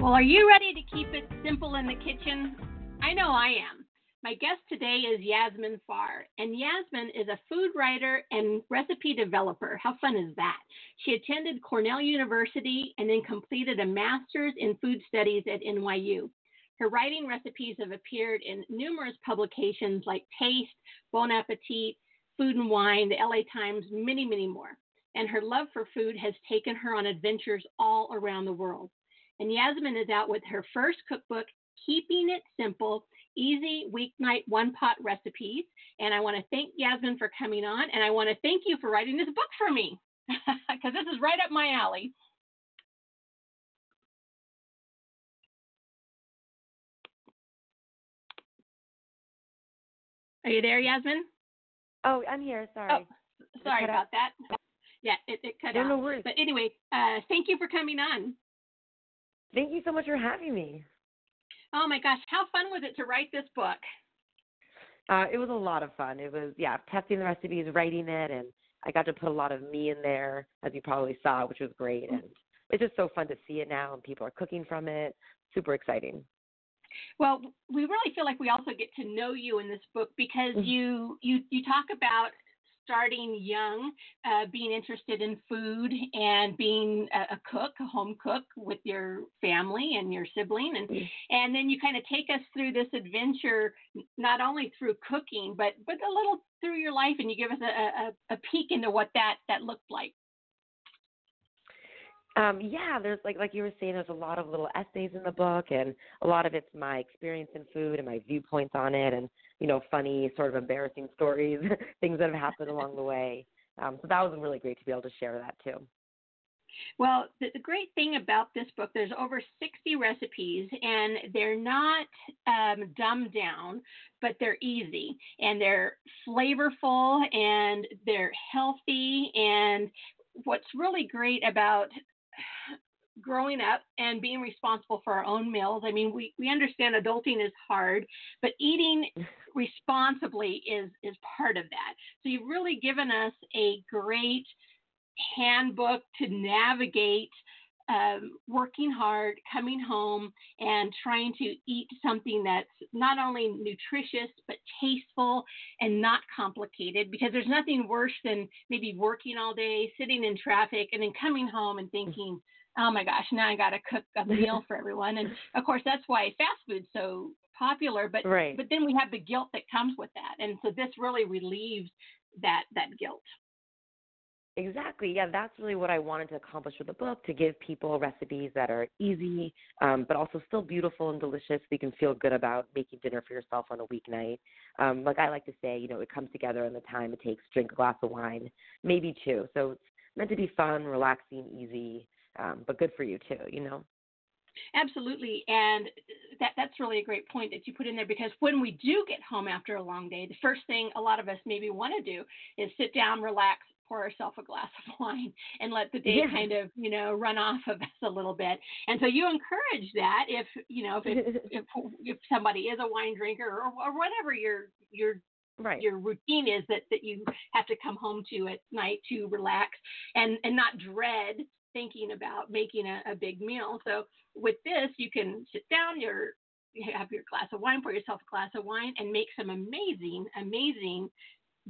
Well, are you ready to keep it simple in the kitchen? I know I am. My guest today is Yasmin Fahr, and Yasmin is a food writer and recipe developer. How fun is that? She attended Cornell University and then completed a master's in food studies at NYU. Her writing recipes have appeared in numerous publications like Taste, Bon Appetit, Food and Wine, the LA Times, many, many more. And her love for food has taken her on adventures all around the world. And Yasmin is out with her first cookbook, Keeping It Simple Easy Weeknight One Pot Recipes. And I want to thank Yasmin for coming on. And I want to thank you for writing this book for me because this is right up my alley. Are you there, Yasmin? Oh, I'm here. Sorry. Oh, sorry about out. that. Yeah, it, it cut no, out. No worries. But anyway, uh, thank you for coming on. Thank you so much for having me. Oh my gosh, how fun was it to write this book? Uh, it was a lot of fun. It was yeah, testing the recipes, writing it, and I got to put a lot of me in there, as you probably saw, which was great. And it's just so fun to see it now, and people are cooking from it. Super exciting. Well, we really feel like we also get to know you in this book because mm-hmm. you you you talk about starting young, uh, being interested in food and being a, a, cook, a home cook with your family and your sibling, and mm. and then you kind of take us through this adventure, not only through cooking, but but a little through your life, and you give us a, a, a peek into what that that looked like. Um, yeah, there's like like you were saying, there's a lot of little essays in the book, and a lot of it's my experience in food and my viewpoints on it, and you know, funny, sort of embarrassing stories, things that have happened along the way. Um, so that was really great to be able to share that too. Well, the, the, great thing about this book, there's over 60 recipes, and they're not um, dumbed down, but they're easy and they're flavorful and they're healthy. And what's really great about growing up and being responsible for our own meals. I mean, we, we understand adulting is hard, but eating responsibly is is part of that. So you've really given us a great handbook to navigate um, working hard, coming home, and trying to eat something that's not only nutritious but tasteful and not complicated. Because there's nothing worse than maybe working all day, sitting in traffic, and then coming home and thinking, "Oh my gosh, now I got to cook a meal for everyone." And of course, that's why fast food's so popular. But right. but then we have the guilt that comes with that, and so this really relieves that that guilt. Exactly. Yeah, that's really what I wanted to accomplish with the book to give people recipes that are easy, um, but also still beautiful and delicious. So you can feel good about making dinner for yourself on a weeknight. Um, like I like to say, you know, it comes together in the time it takes to drink a glass of wine, maybe two. So it's meant to be fun, relaxing, easy, um, but good for you too, you know? Absolutely, and that that's really a great point that you put in there because when we do get home after a long day, the first thing a lot of us maybe want to do is sit down, relax, pour ourselves a glass of wine, and let the day yeah. kind of you know run off of us a little bit. And so you encourage that if you know if it, if if somebody is a wine drinker or, or whatever your your right. your routine is that that you have to come home to at night to relax and and not dread thinking about making a, a big meal. So with this, you can sit down, your you have your glass of wine, pour yourself a glass of wine, and make some amazing, amazing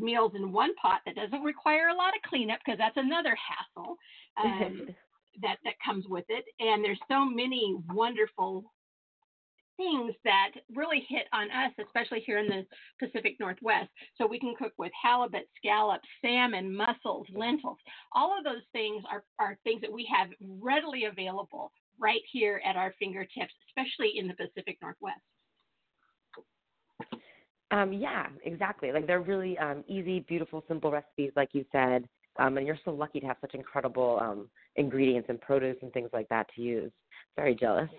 meals in one pot that doesn't require a lot of cleanup because that's another hassle um, that that comes with it. And there's so many wonderful things that really hit on us, especially here in the Pacific Northwest. So we can cook with halibut, scallops, salmon, mussels, lentils. All of those things are, are things that we have readily available right here at our fingertips, especially in the Pacific Northwest. Um, yeah, exactly. Like they're really um, easy, beautiful, simple recipes, like you said. Um, and you're so lucky to have such incredible um, ingredients and produce and things like that to use. Very jealous.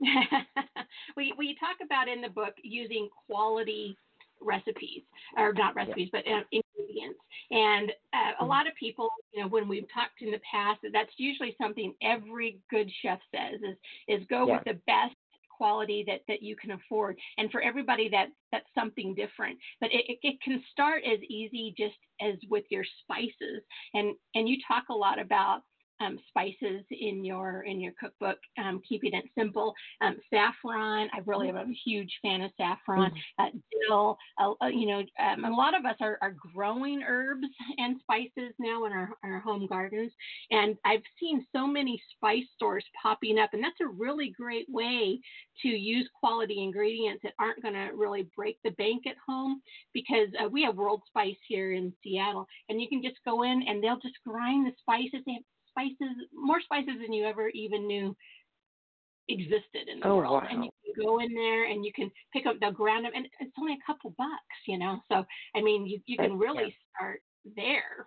we we talk about in the book using quality recipes or not recipes yeah. but uh, ingredients and uh, a mm-hmm. lot of people you know when we've talked in the past that's usually something every good chef says is is go yeah. with the best quality that that you can afford. And for everybody that that's something different. But it, it, it can start as easy just as with your spices. And and you talk a lot about um, spices in your in your cookbook, um, keeping it simple. Um, saffron, I really am a huge fan of saffron. Mm-hmm. Uh, dill, uh, uh, you know, um, a lot of us are, are growing herbs and spices now in our, our home gardens, and I've seen so many spice stores popping up, and that's a really great way to use quality ingredients that aren't going to really break the bank at home because uh, we have World Spice here in Seattle, and you can just go in and they'll just grind the spices. They have spices, more spices than you ever even knew existed in the oh, world. Wow. And you can go in there and you can pick up, they'll ground them, and it's only a couple bucks, you know. So, I mean, you, you can really yeah. start there.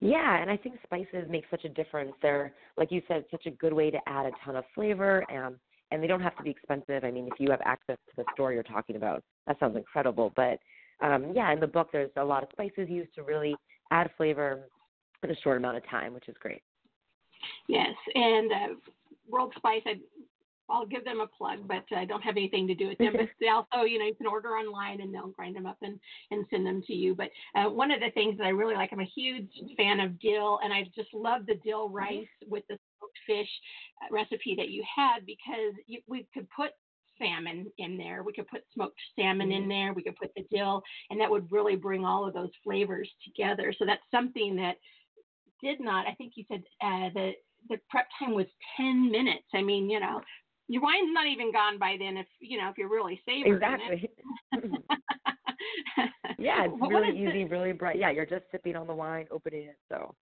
Yeah, and I think spices make such a difference. They're, like you said, such a good way to add a ton of flavor, and and they don't have to be expensive. I mean, if you have access to the store you're talking about, that sounds incredible. But um, yeah, in the book, there's a lot of spices used to really add flavor in a short amount of time, which is great. Yes, and uh, World Spice, I, I'll give them a plug, but I don't have anything to do with them. but they also, you know, you can order online and they'll grind them up and, and send them to you. But uh, one of the things that I really like, I'm a huge fan of dill, and I just love the dill mm-hmm. rice with the smoked fish uh, recipe that you had because you, we could put salmon in there. We could put smoked salmon in mm-hmm. there. We could put the dill, and that would really bring all of those flavors together. So that's something that did not. I think you said uh, the the prep time was ten minutes. I mean, you know, your wine's not even gone by then. If you know, if you're really savoring exactly. it. yeah, it's really easy, the... really bright. Yeah, you're just sipping on the wine, opening it. So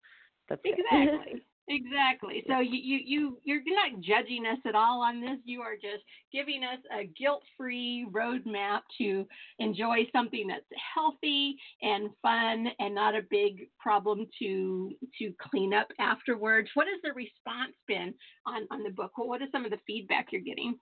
that's exactly. Exactly. So you, you, you, you're not judging us at all on this. You are just giving us a guilt free roadmap to enjoy something that's healthy and fun and not a big problem to, to clean up afterwards. What has the response been on, on the book? What what is some of the feedback you're getting?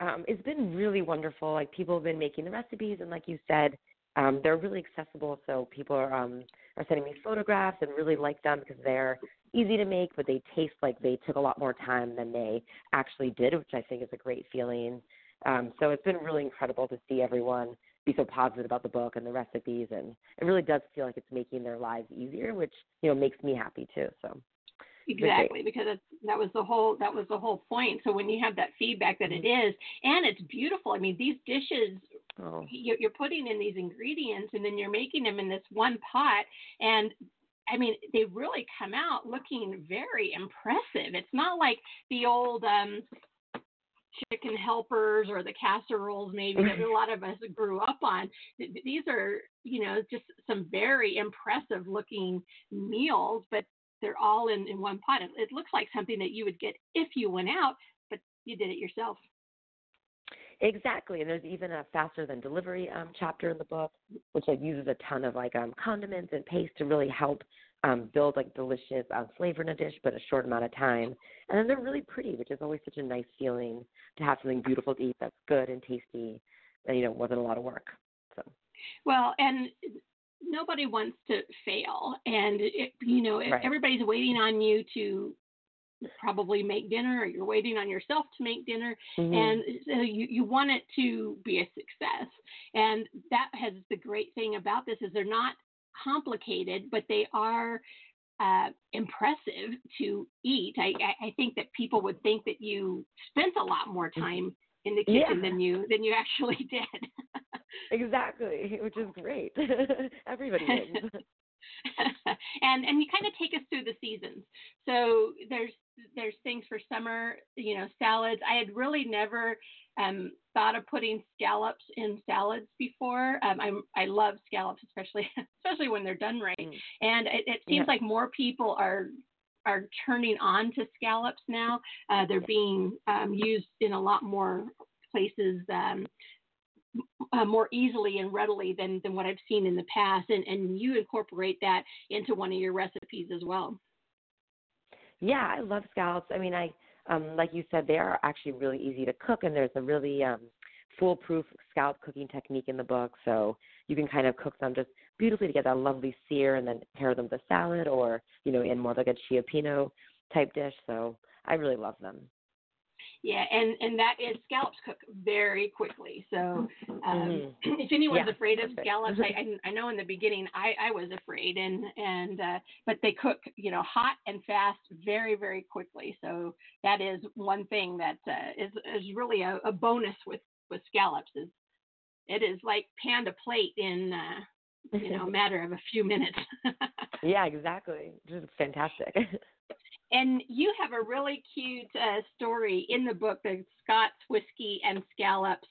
Um, it's been really wonderful. Like people have been making the recipes, and like you said, um, they're really accessible. So people are um, are sending me photographs and really like them because they're easy to make, but they taste like they took a lot more time than they actually did, which I think is a great feeling. Um, so it's been really incredible to see everyone be so positive about the book and the recipes, and it really does feel like it's making their lives easier, which you know makes me happy too. So exactly because that was the whole that was the whole point. So when you have that feedback that it mm-hmm. is, and it's beautiful. I mean, these dishes oh. you're putting in these ingredients, and then you're making them in this one pot, and I mean, they really come out looking very impressive. It's not like the old um, chicken helpers or the casseroles maybe that a lot of us grew up on. These are, you know, just some very impressive looking meals, but they're all in, in one pot. It, it looks like something that you would get if you went out, but you did it yourself. Exactly, and there's even a faster than delivery um, chapter in the book, which like uses a ton of like um, condiments and paste to really help um, build like delicious um, flavor in a dish, but a short amount of time. And then they're really pretty, which is always such a nice feeling to have something beautiful to eat that's good and tasty, and you know wasn't a lot of work. So. Well, and nobody wants to fail, and it, you know right. everybody's waiting on you to probably make dinner or you're waiting on yourself to make dinner mm-hmm. and so you, you want it to be a success and that has the great thing about this is they're not complicated but they are uh, impressive to eat I, I think that people would think that you spent a lot more mm-hmm. time in the kitchen yeah. than you than you actually did exactly which is great everybody wins and and you kind of take us through the seasons. So there's there's things for summer, you know, salads. I had really never um, thought of putting scallops in salads before. Um, I I love scallops, especially especially when they're done right. Mm. And it, it seems yeah. like more people are are turning on to scallops now. Uh, they're being um, used in a lot more places um, uh, more easily and readily than than what I've seen in the past, and and you incorporate that into one of your recipes as well. Yeah, I love scallops. I mean, I um, like you said, they are actually really easy to cook, and there's a really um, foolproof scallop cooking technique in the book. So you can kind of cook them just beautifully to get that lovely sear, and then pair them with a salad, or you know, in more like a cioppino type dish. So I really love them. Yeah, and and that is scallops cook very quickly. So um, mm-hmm. if anyone's yeah, afraid of scallops, I, I know in the beginning I, I was afraid, and and uh, but they cook you know hot and fast very very quickly. So that is one thing that uh, is is really a, a bonus with with scallops is it is like pan to plate in uh, you know a matter of a few minutes. yeah, exactly. Just fantastic. And you have a really cute uh, story in the book, the Scots whiskey and scallops.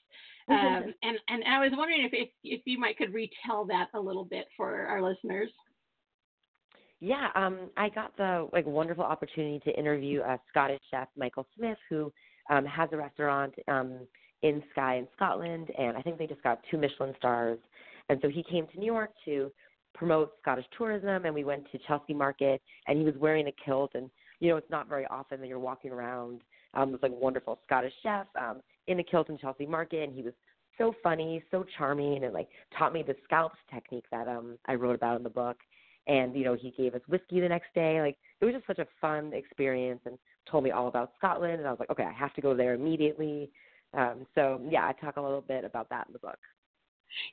Um, and and I was wondering if, if if you might could retell that a little bit for our listeners. Yeah, um, I got the like wonderful opportunity to interview a Scottish chef, Michael Smith, who um, has a restaurant um, in Skye in Scotland, and I think they just got two Michelin stars. And so he came to New York to promote Scottish tourism, and we went to Chelsea Market, and he was wearing a kilt, and you know, it's not very often that you're walking around um, this like wonderful Scottish chef um, in a kilt in Chelsea Market, and he was so funny, so charming, and like taught me the scallops technique that um I wrote about in the book. And you know, he gave us whiskey the next day. Like it was just such a fun experience, and told me all about Scotland. And I was like, okay, I have to go there immediately. Um, so yeah, I talk a little bit about that in the book.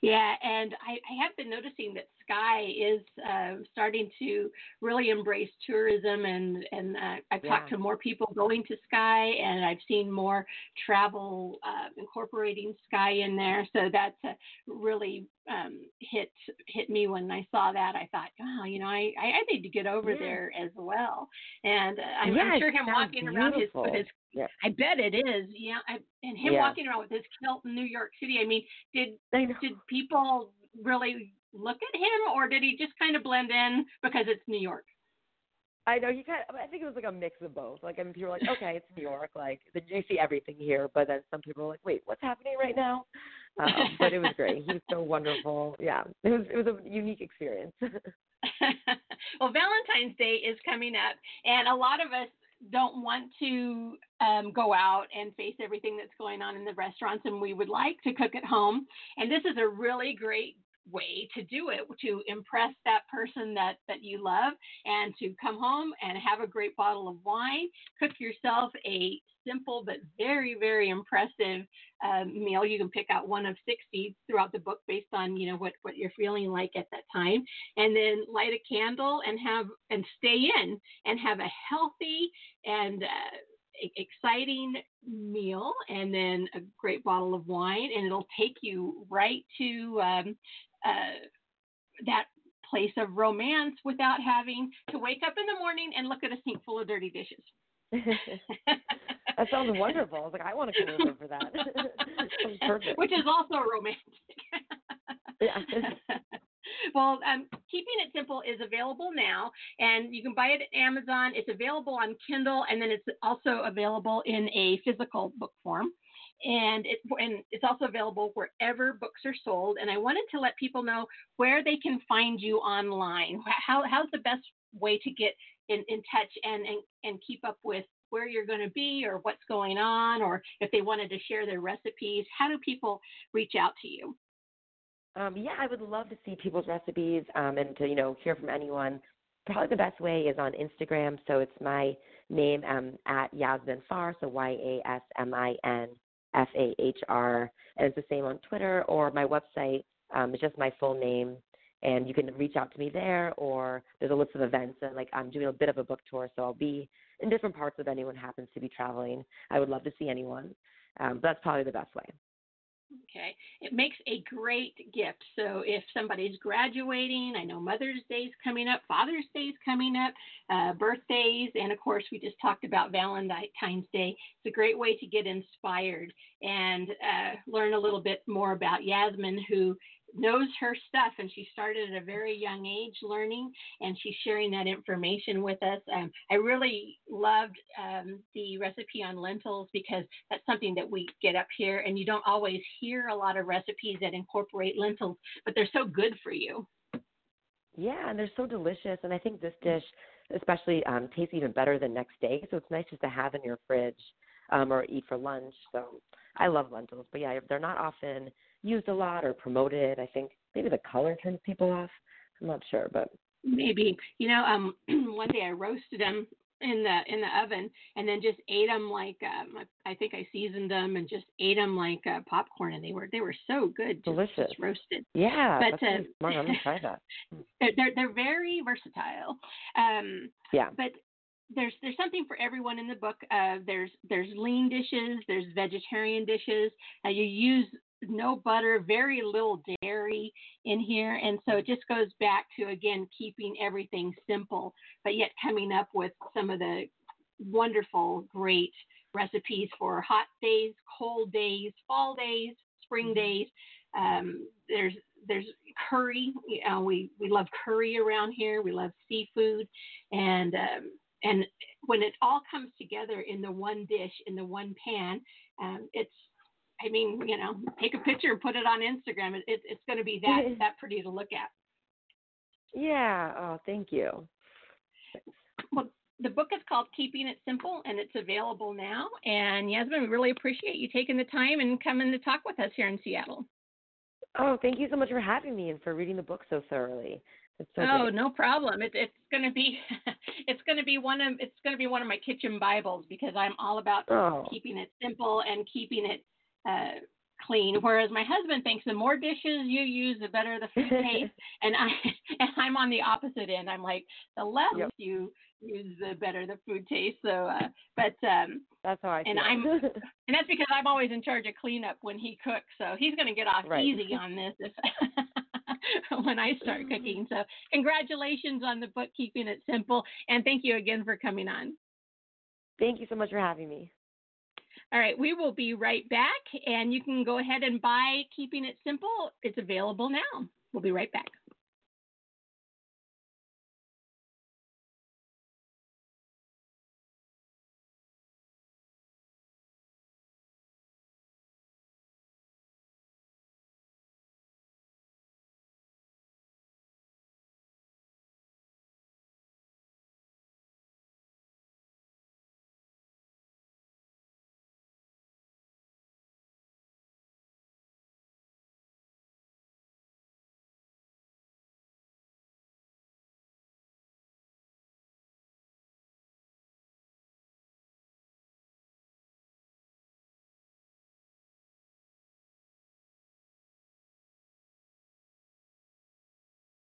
Yeah, and I, I have been noticing that Skye is uh, starting to really embrace tourism, and and uh, I've yeah. talked to more people going to Skye, and I've seen more travel uh, incorporating Skye in there. So that's a really um, hit hit me when I saw that. I thought, oh, you know, I I need to get over yeah. there as well. And uh, I'm, yeah, I'm sure him walking beautiful. around his his yeah. I bet it is. Yeah, I, and him walking around with his kilt in New York City. I mean, did did people really look at him, or did he just kind of blend in because it's New York? I know he kind of. I think it was like a mix of both. Like, I mean, people were like, "Okay, it's New York. Like, you see everything here," but then some people were like, "Wait, what's happening right now?" Um, but it was great. He was so wonderful. Yeah, it was. It was a unique experience. well, Valentine's Day is coming up, and a lot of us don't want to um, go out and face everything that's going on in the restaurants, and we would like to cook at home. And this is a really great way to do it to impress that person that that you love and to come home and have a great bottle of wine cook yourself a simple but very very impressive um, meal. You can pick out one of 60 throughout the book based on you know what what you're feeling like at that time. And then light a candle and have and stay in and have a healthy and uh, exciting meal and then a great bottle of wine. And it'll take you right to um, uh, that place of romance without having to wake up in the morning and look at a sink full of dirty dishes. that sounds wonderful. I was like, I want to come over for that. perfect. Which is also romantic. yeah. well, um, Keeping It Simple is available now, and you can buy it at Amazon. It's available on Kindle, and then it's also available in a physical book form and it and it's also available wherever books are sold. And I wanted to let people know where they can find you online. How how's the best way to get in, in touch and, and and keep up with where you're going to be or what's going on, or if they wanted to share their recipes. How do people reach out to you? Um, yeah, I would love to see people's recipes um, and to you know hear from anyone. Probably the best way is on Instagram. So it's my name um, at Yasmin Fahr, so Y A S M I N F A H R, and it's the same on Twitter or my website. Um, it's just my full name, and you can reach out to me there. Or there's a list of events, and like I'm doing a bit of a book tour, so I'll be in different parts if anyone happens to be traveling. I would love to see anyone. Um, but that's probably the best way. Okay. It makes a great gift. So if somebody's graduating, I know Mother's Day is coming up, Father's Day is coming up, uh, birthdays, and of course, we just talked about Valentine's Day. It's a great way to get inspired and uh, learn a little bit more about Yasmin, who knows her stuff and she started at a very young age learning and she's sharing that information with us. Um, I really loved um, the recipe on lentils because that's something that we get up here and you don't always hear a lot of recipes that incorporate lentils, but they're so good for you. Yeah, and they're so delicious. And I think this dish, especially, um, tastes even better the next day. So it's nice just to have in your fridge um, or eat for lunch. So I love lentils, but yeah, they're not often used a lot or promoted. I think maybe the color turns people off. I'm not sure, but maybe you know. Um, one day I roasted them in the in the oven and then just ate them like um, I think I seasoned them and just ate them like uh, popcorn and they were they were so good just, delicious just roasted yeah but that's uh, smart. I'm gonna try that they're they're very versatile um yeah but there's there's something for everyone in the book. Uh, there's there's lean dishes, there's vegetarian dishes. Uh, you use no butter, very little dairy in here, and so it just goes back to again keeping everything simple, but yet coming up with some of the wonderful, great recipes for hot days, cold days, fall days, spring mm-hmm. days. Um, there's there's curry. Uh, we we love curry around here. We love seafood, and um, and when it all comes together in the one dish in the one pan um, it's i mean you know take a picture and put it on instagram. It, it, it's going to be that that pretty to look at. Yeah. Oh thank you. Well the book is called keeping it simple and it's available now. And yasmin we really appreciate you taking the time and coming to talk with us here in seattle. Oh thank you so much for having me and for reading the book so thoroughly. So oh, great. no problem. It, it's going to be, it's going to be one of, it's going to be one of my kitchen bibles because I'm all about oh. keeping it simple and keeping it uh, clean. Whereas my husband thinks the more dishes you use, the better the food tastes, and I, and I'm on the opposite end. I'm like, the less yep. you use, the better the food tastes. So, uh, but um, that's how I. And feel. I'm, and that's because I'm always in charge of cleanup when he cooks. So he's going to get off right. easy on this. If when I start mm-hmm. cooking. So, congratulations on the book, Keeping It Simple. And thank you again for coming on. Thank you so much for having me. All right, we will be right back, and you can go ahead and buy Keeping It Simple. It's available now. We'll be right back.